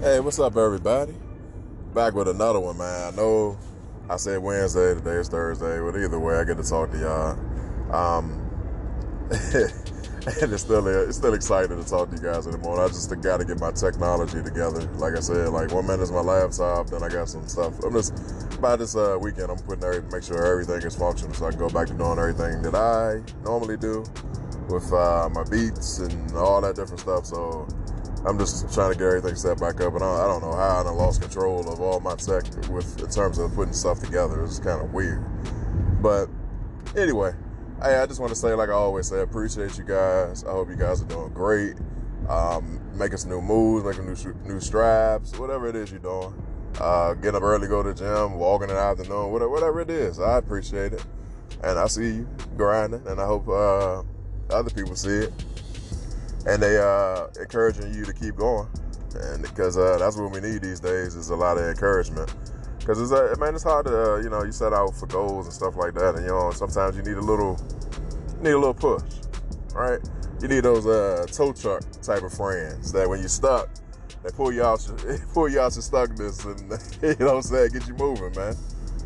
Hey, what's up, everybody? Back with another one, man. I know I said Wednesday, today is Thursday, but either way, I get to talk to y'all. Um, and it's still it's still exciting to talk to you guys in the morning. I just got to get my technology together. Like I said, like one minute is my laptop, then I got some stuff. I'm just by this uh, weekend, I'm putting every, make sure everything is functional, so I can go back to doing everything that I normally do with uh, my beats and all that different stuff. So I'm just trying to get everything set back up, and I, I don't know how I lost control of all my tech with in terms of putting stuff together. It's kind of weird, but anyway, hey, I just want to say, like I always say, I appreciate you guys. I hope you guys are doing great, um, making some new moves, making new new strides, whatever it is you're doing. Uh, getting up early, go to the gym, walking in the afternoon, whatever, whatever it is. I appreciate it, and I see you grinding, and I hope uh, other people see it and they uh, encouraging you to keep going, and because uh, that's what we need these days is a lot of encouragement. Because it's uh, man, it's hard to uh, you know you set out for goals and stuff like that, and you know sometimes you need a little need a little push, right? You need those uh, tow truck type of friends that when you're stuck, they pull you out, pull you out your stuckness, and you know what I'm saying, get you moving, man.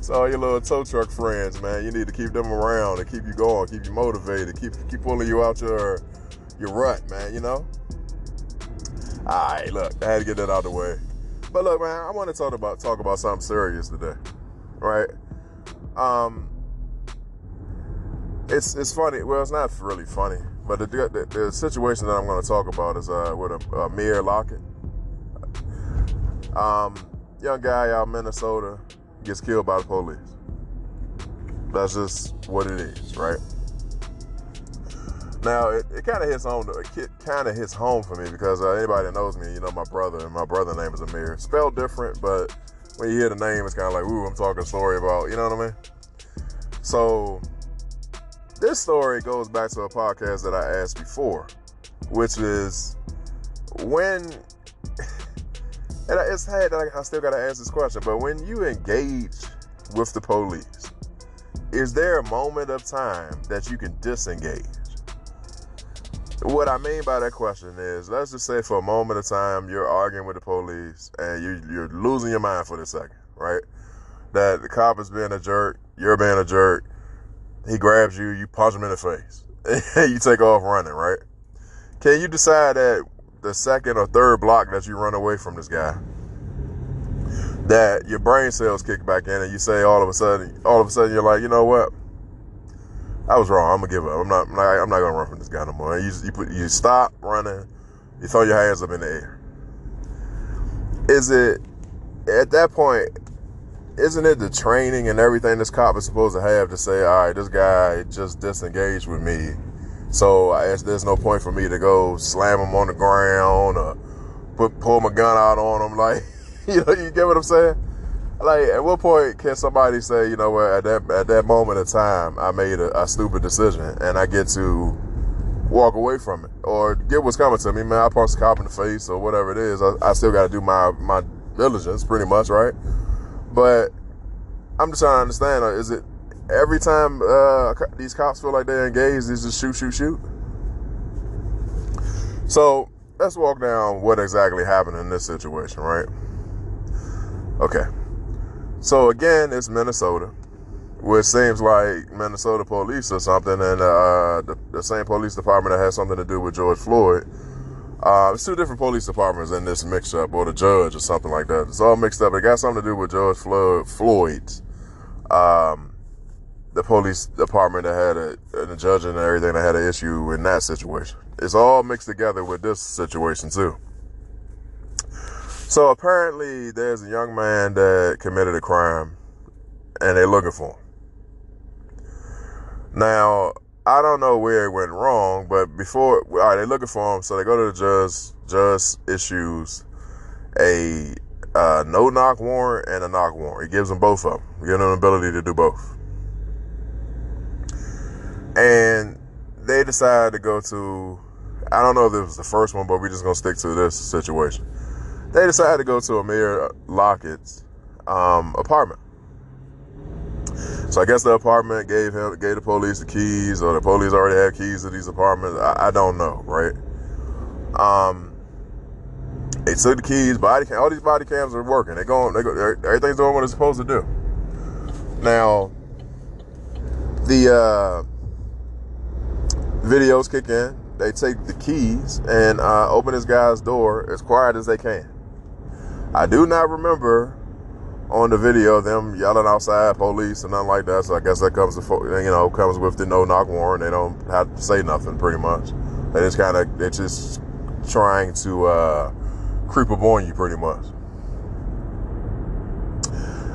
So all your little tow truck friends, man, you need to keep them around and keep you going, keep you motivated, keep keep pulling you out your your rut, man, you know? All right, look, I had to get that out of the way. But look, man, I want to talk about talk about something serious today, right? Um, it's it's funny. Well, it's not really funny, but the the, the situation that I'm going to talk about is uh, with a, Amir Lockett, um, young guy out Minnesota gets killed by the police. That's just what it is, right? Now it, it kind of hits home. It kind of hits home for me because uh, anybody that knows me, you know my brother, and my brother name is Amir. Spelled different, but when you hear the name, it's kind of like, ooh, I'm talking a story about. You know what I mean? So this story goes back to a podcast that I asked before, which is when. And it's had that I still got to ask this question, but when you engage with the police, is there a moment of time that you can disengage? What I mean by that question is, let's just say for a moment of time you're arguing with the police and you, you're losing your mind for the second, right? That the cop is being a jerk, you're being a jerk. He grabs you, you punch him in the face, and you take off running, right? Can you decide that the second or third block that you run away from this guy, that your brain cells kick back in and you say all of a sudden, all of a sudden you're like, you know what? I was wrong. I'm gonna give up. I'm not. I'm not, gonna run from this guy no more. You, you put. You stop running. You throw your hands up in the air. Is it at that point? Isn't it the training and everything this cop is supposed to have to say, all right, this guy just disengaged with me, so I, there's no point for me to go slam him on the ground or put pull my gun out on him, like you know, you get what I'm saying? Like at what point can somebody say, you know what, at that at that moment of time, I made a, a, stupid decision and I get to walk away from it or get what's coming to me, man. I punch the cop in the face or whatever it is. I, I still got to do my my diligence, pretty much, right? But I'm just trying to understand: is it every time uh, these cops feel like they're engaged, is just shoot, shoot, shoot? So let's walk down what exactly happened in this situation, right? Okay. So again, it's Minnesota, which seems like Minnesota police or something, and uh, the, the, same police department that has something to do with George Floyd. Uh, it's two different police departments in this mix-up, or the judge, or something like that. It's all mixed up. It got something to do with George Floyd. Um, the police department that had a, and the judge and everything that had an issue in that situation. It's all mixed together with this situation too. So apparently, there's a young man that committed a crime, and they're looking for him. Now, I don't know where it went wrong, but before, all right, they're looking for him, so they go to the judge. Judge issues a uh, no knock warrant and a knock warrant. He gives them both of them, giving them the ability to do both. And they decide to go to, I don't know if it was the first one, but we're just gonna stick to this situation they decided to go to Amir Lockett's um, apartment. So I guess the apartment gave him gave the police the keys, or the police already had keys to these apartments. I, I don't know, right? Um, They took the keys, body cam, all these body cams are working. They going, they go, everything's doing what it's supposed to do. Now, the uh, videos kick in. They take the keys and uh, open this guy's door as quiet as they can. I do not remember on the video them yelling outside police and nothing like that. So I guess that comes you know comes with the no knock warrant. They don't have to say nothing pretty much. They just kind of they're just trying to uh, creep up on you pretty much.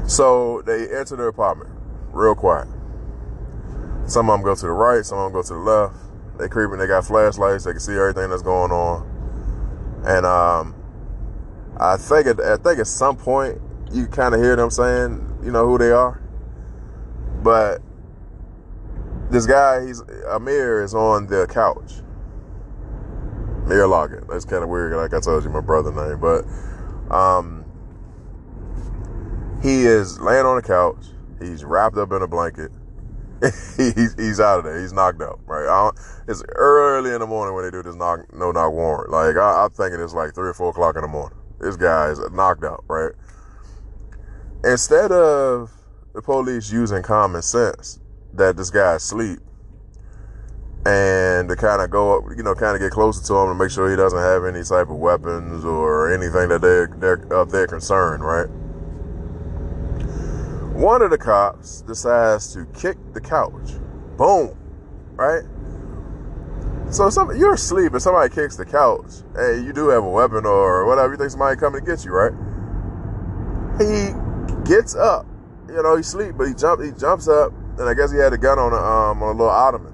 So they enter the apartment real quiet. Some of them go to the right, some of them go to the left. They creeping. They got flashlights. They can see everything that's going on. And um, I think at, I think at some point you kind of hear them saying, you know, who they are. But this guy, he's Amir, is on the couch. Amir Lockett. That's kind of weird. Like I told you, my brother name, but um, he is laying on the couch. He's wrapped up in a blanket. he's he's out of there. He's knocked out. Right. it's early in the morning when they do this knock no knock warrant. Like I, I'm thinking it's like three or four o'clock in the morning. This guy is knocked out. Right. Instead of the police using common sense that this guy asleep and to kind of go up, you know, kind of get closer to him to make sure he doesn't have any type of weapons or anything that they're they're of their concern, right? One of the cops decides to kick the couch. Boom, right? So some, you're asleep and somebody kicks the couch. Hey, you do have a weapon or whatever. You think somebody coming to get you, right? He gets up. You know, he sleep, but he jump he jumps up, and I guess he had a gun on a um, on a little ottoman.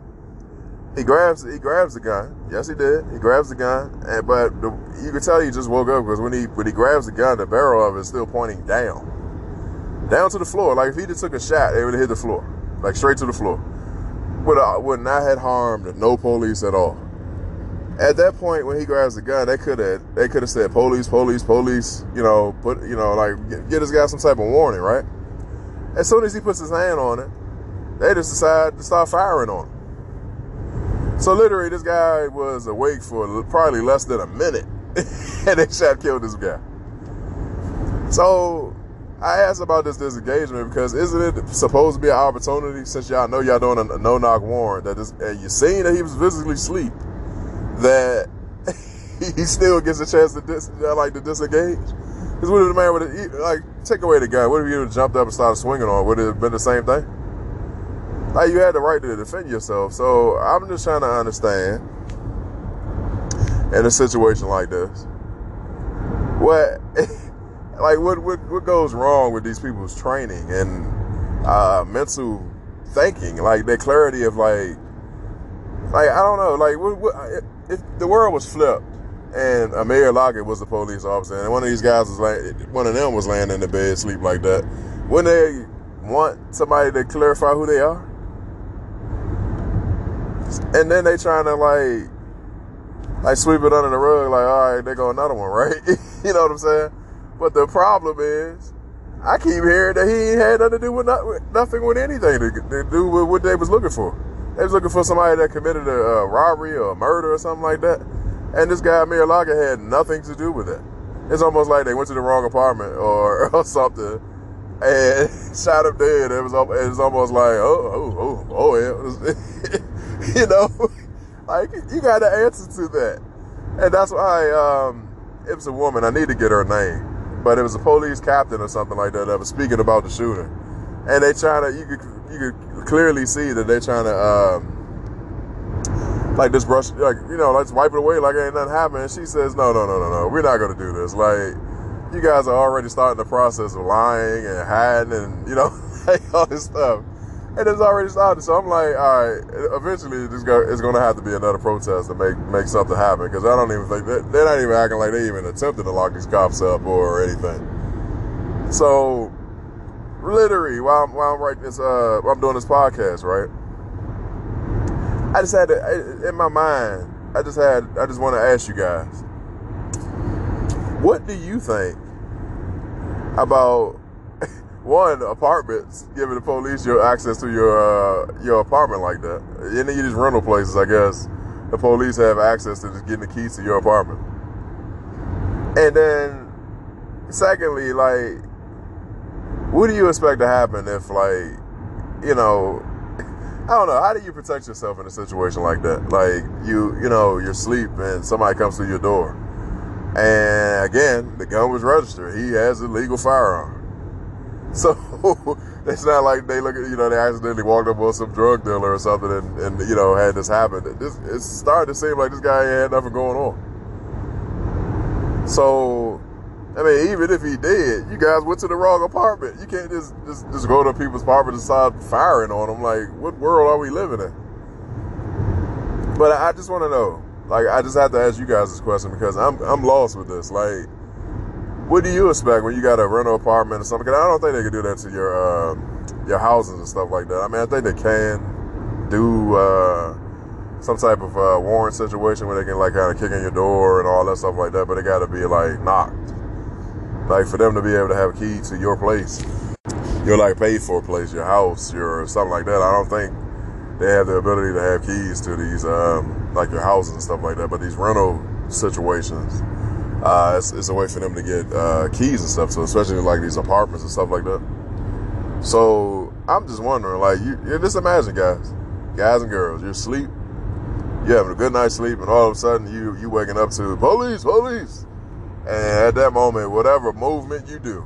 He grabs he grabs the gun. Yes, he did. He grabs the gun, and but the, you can tell he just woke up because when he when he grabs the gun, the barrel of it is still pointing down, down to the floor. Like if he just took a shot, it would hit the floor, like straight to the floor. Would would not have harmed no police at all. At that point, when he grabs the gun, they could have they could have said police, police, police. You know, put you know like get, get this guy some type of warning, right? As soon as he puts his hand on it, they just decide to start firing on him. So literally, this guy was awake for probably less than a minute, and they shot killed this guy. So I asked about this disengagement because isn't it supposed to be an opportunity since y'all know y'all doing a no knock warrant that this, and you seen that he was physically asleep that he still gets a chance to dis, uh, like to disengage. Because what if the man would have like take away the gun? What if you would have jumped up and started swinging on? Would it have been the same thing? Like you had the right to defend yourself. So I'm just trying to understand in a situation like this, what like what what what goes wrong with these people's training and uh, mental thinking, like their clarity of like like I don't know, like what, what if the world was flipped and Amir Lockett was the police officer and one of these guys was like, one of them was laying in the bed sleep like that, wouldn't they want somebody to clarify who they are? And then they trying to like, like sweep it under the rug, like, all right, they go another one, right? you know what I'm saying? But the problem is, I keep hearing that he had nothing to do with not, nothing with anything to, to do with what they was looking for. They was looking for somebody that committed a, a robbery or a murder or something like that. And this guy, Lockett, had nothing to do with it. It's almost like they went to the wrong apartment or, or something and shot him dead. It was, it was almost like, oh, oh, oh, oh, yeah. you know, like you got to answer to that. And that's why, um, it was a woman, I need to get her name, but it was a police captain or something like that that was speaking about the shooter. And they trying to, you could, you could clearly see that they're trying to um, like just brush like you know let's wipe it away like ain't nothing happened. And she says no no no no no we're not gonna do this. Like you guys are already starting the process of lying and hiding and you know all this stuff. And it's already started. So I'm like, all right, eventually this go, it's going to have to be another protest to make make something happen because I don't even think they're not even acting like they even attempted to lock these cops up or anything. So literally while I'm, while I'm writing this, uh, I'm doing this podcast, right? I just had to, in my mind, I just had, I just want to ask you guys, what do you think about one apartments giving the police your access to your uh, your apartment like that? Any of these rental places, I guess, the police have access to just getting the keys to your apartment. And then, secondly, like, what do you expect to happen if, like, you know, I don't know. How do you protect yourself in a situation like that? Like you, you know, you're asleep and somebody comes to your door, and again, the gun was registered. He has a legal firearm. So it's not like they look at, you know, they accidentally walked up on some drug dealer or something and, and you know, had this happen. This, it's starting to seem like this guy had nothing going on. So I mean, even if he did, you guys went to the wrong apartment. You can't just just, just go to people's apartment and start firing on them. Like, what world are we living in? But I just want to know. Like, I just have to ask you guys this question because I'm I'm lost with this. Like, what do you expect when you got a rental apartment or something? Because I don't think they can do that to your uh, your houses and stuff like that. I mean, I think they can do uh, some type of uh, warrant situation where they can like kind of kick in your door and all that stuff like that. But it got to be like knocked. Like for them to be able to have a key to your place, your like paid for a place, your house, your something like that. I don't think they have the ability to have keys to these, um, like your houses and stuff like that. But these rental situations, uh, it's, it's, a way for them to get uh, keys and stuff. So especially like these apartments and stuff like that. So I'm just wondering, like, you, you just imagine, guys, guys and girls, you're asleep, you're having a good night's sleep, and all of a sudden you you waking up to police, police. And at that moment, whatever movement you do,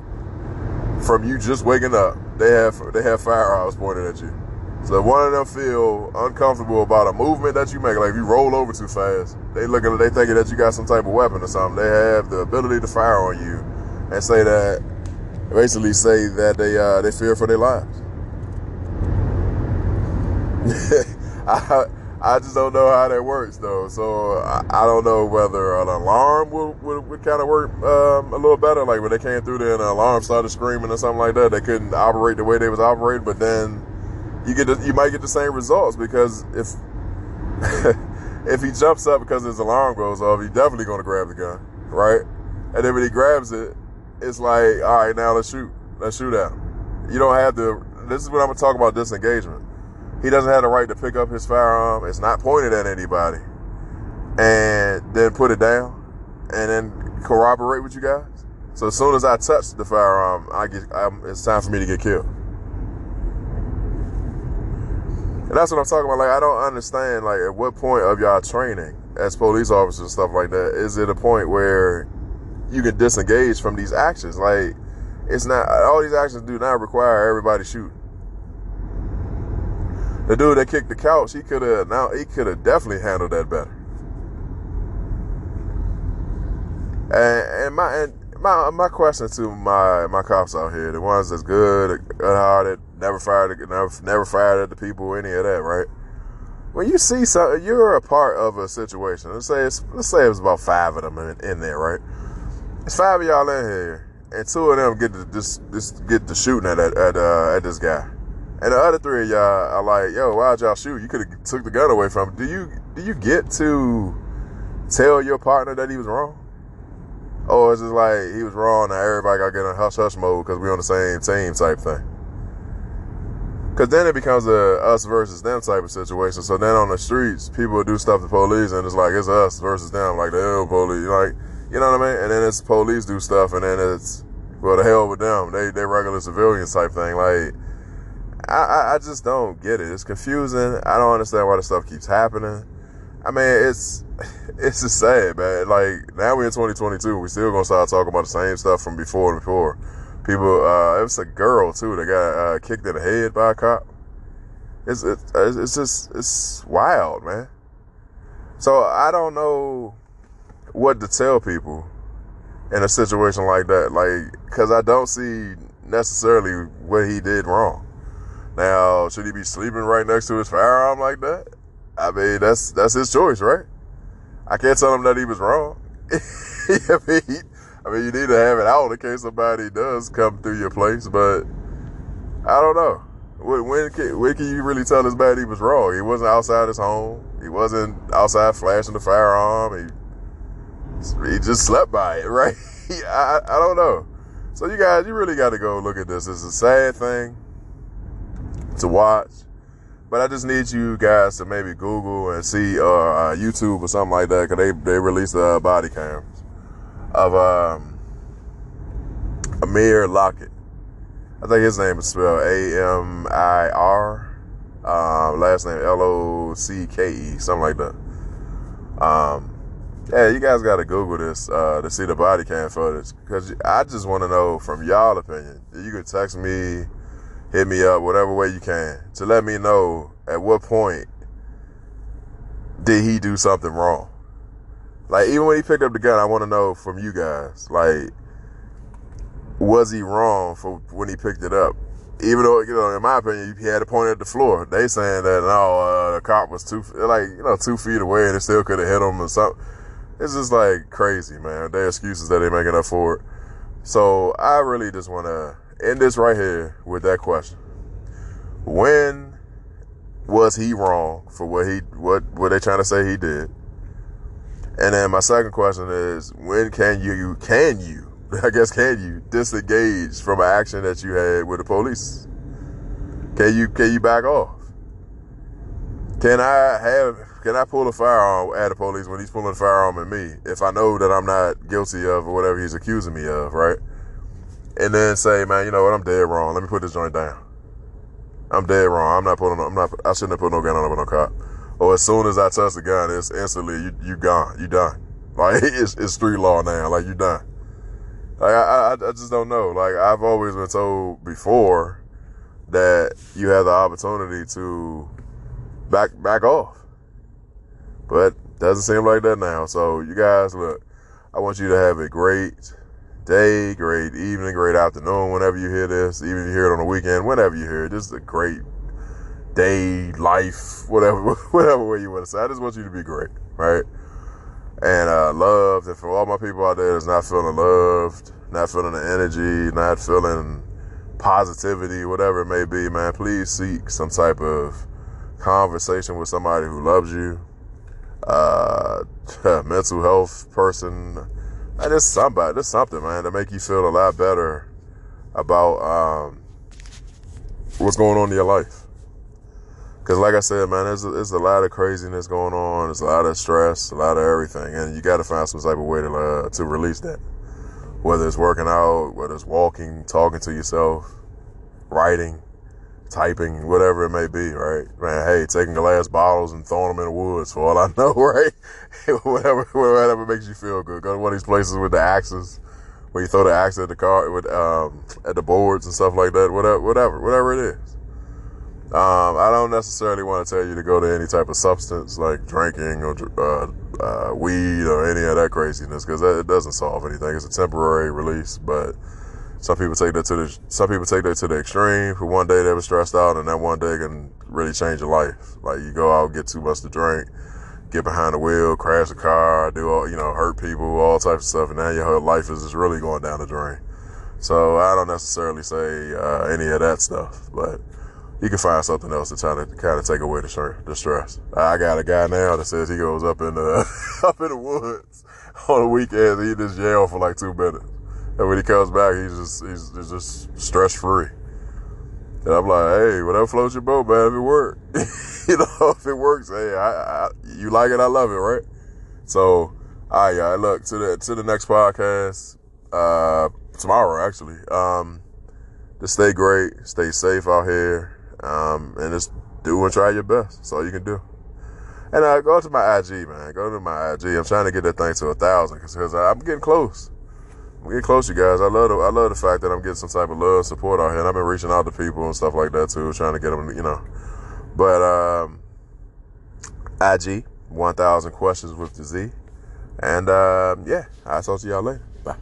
from you just waking up, they have they have firearms pointed at you. So if one of them feel uncomfortable about a movement that you make, like if you roll over too fast, they look at they thinking that you got some type of weapon or something. They have the ability to fire on you and say that basically say that they uh, they fear for their lives. I I just don't know how that works though. So I, I don't know whether an alarm would, would, would kind of work um, a little better. Like when they came through there and an alarm started screaming or something like that, they couldn't operate the way they was operating. But then you get the, you might get the same results because if if he jumps up because his alarm goes off, he's definitely going to grab the gun, right? And then when he grabs it, it's like, all right, now let's shoot, let's shoot at him. You don't have to. This is what I'm going to talk about disengagement he doesn't have the right to pick up his firearm. It's not pointed at anybody. And then put it down and then corroborate with you guys. So as soon as I touch the firearm, I get, I'm, it's time for me to get killed. And that's what I'm talking about. Like, I don't understand, like, at what point of y'all training as police officers and stuff like that, is it a point where you can disengage from these actions? Like, it's not, all these actions do not require everybody shooting the dude that kicked the couch, he could have now he could have definitely handled that better. And, and my and my my question to my my cops out here, the ones that's good, good hearted, never fired, never never fired at the people, any of that, right? When you see something, you're a part of a situation. Let's say it's let's say it was about five of them in, in there, right? It's five of y'all in here, and two of them get to just, get to shooting at at uh, at this guy. And the other three of y'all are like, yo, why'd y'all shoot? You could have took the gun away from him. Do you do you get to tell your partner that he was wrong? Or is it like he was wrong and everybody got to get in hush hush mode because we're on the same team type thing? Because then it becomes a us versus them type of situation. So then on the streets, people do stuff to police and it's like it's us versus them, like the hell police, like you know what I mean? And then it's police do stuff and then it's well the hell with them. They they regular civilians type thing. Like I, I just don't get it. It's confusing. I don't understand why the stuff keeps happening. I mean, it's it's just sad, man. Like now we're in 2022, we still gonna start talking about the same stuff from before and before. People, uh, it was a girl too that got uh, kicked in the head by a cop. It's it's it's just it's wild, man. So I don't know what to tell people in a situation like that, like because I don't see necessarily what he did wrong. Now, should he be sleeping right next to his firearm like that? I mean, that's that's his choice, right? I can't tell him that he was wrong. I mean, I mean, you need to have it out in case somebody does come through your place. But I don't know. When, can, when can you really tell this man he was wrong? He wasn't outside his home. He wasn't outside flashing the firearm. He he just slept by it, right? I I don't know. So you guys, you really got to go look at this. It's a sad thing to watch. But I just need you guys to maybe Google and see uh, YouTube or something like that because they they release uh, body cams of um, Amir Lockett. I think his name is spelled A M I R. Um, last name L O C K E, something like that. Um, yeah, you guys got to Google this uh, to see the body cam footage because I just want to know from y'all opinion. You can text me, hit me up, whatever way you can to let me know at what point did he do something wrong. Like even when he picked up the gun, I want to know from you guys, like, was he wrong for when he picked it up? Even though, you know, in my opinion, he had to point at the floor. They saying that no, uh, the cop was two, like, you know, two feet away and it still could have hit him or something. It's just like crazy, man. Their excuses that they making up for it. So I really just want to end this right here with that question: When was he wrong for what he what what they trying to say he did? And then my second question is: When can you can you I guess can you disengage from an action that you had with the police? Can you can you back off? Can I have can I pull a firearm at the police when he's pulling a firearm at me if I know that I'm not guilty of whatever he's accusing me of, right? And then say, man, you know what? I'm dead wrong. Let me put this joint down. I'm dead wrong. I'm not putting. I'm not. I shouldn't have put no gun on no cop. Or as soon as I touch the gun, it's instantly you you gone. You done. Like it's, it's street law now. Like you done. Like I, I I just don't know. Like I've always been told before that you have the opportunity to back back off. But doesn't seem like that now. So you guys look, I want you to have a great day, great evening, great afternoon, whenever you hear this, even if you hear it on the weekend, whenever you hear it, just a great day, life, whatever, whatever way you want to say. I just want you to be great, right? And uh, loved, and for all my people out there that's not feeling loved, not feeling the energy, not feeling positivity, whatever it may be, man, please seek some type of conversation with somebody who loves you, uh, mental health person, and just somebody, just something, man, to make you feel a lot better about um, what's going on in your life. Because, like I said, man, there's a, there's a lot of craziness going on. There's a lot of stress, a lot of everything, and you got to find some type of way to uh, to release that. Whether it's working out, whether it's walking, talking to yourself, writing, typing, whatever it may be, right? Man, hey, taking glass bottles and throwing them in the woods for all I know, right? whatever, whatever makes you feel good. Go to one of these places with the axes, where you throw the axe at the car, with um, at the boards and stuff like that. Whatever, whatever, whatever it is. Um, I don't necessarily want to tell you to go to any type of substance like drinking or uh, uh, weed or any of that craziness because it doesn't solve anything. It's a temporary release, but some people take that to the some people take that to the extreme. For one day they were stressed out, and that one day can really change your life. Like you go out, get too much to drink, get behind the wheel, crash a car, do all you know, hurt people, all types of stuff, and now your whole life is just really going down the drain. So I don't necessarily say uh, any of that stuff, but you can find something else to try to kind of take away the, stress. I got a guy now that says he goes up in the up in the woods on the weekends. He just jail for like two minutes. And when he comes back, he's just he's, he's just stress free. And I'm like, hey, whatever floats your boat, man. If it works, you know, if it works, hey, I, I, you like it, I love it, right? So, all right, y'all. Look to the to the next podcast uh, tomorrow, actually. Um, just stay great, stay safe out here, um, and just do and try your best. That's all you can do. And uh, go to my IG, man. Go to my IG. I'm trying to get that thing to a thousand because I'm getting close. I'm getting close, you guys. I love the, I love the fact that I'm getting some type of love, support out here, and I've been reaching out to people and stuff like that too, trying to get them, you know. But um, IG, 1,000 questions with the Z, and uh, yeah, I'll talk to y'all later. Bye.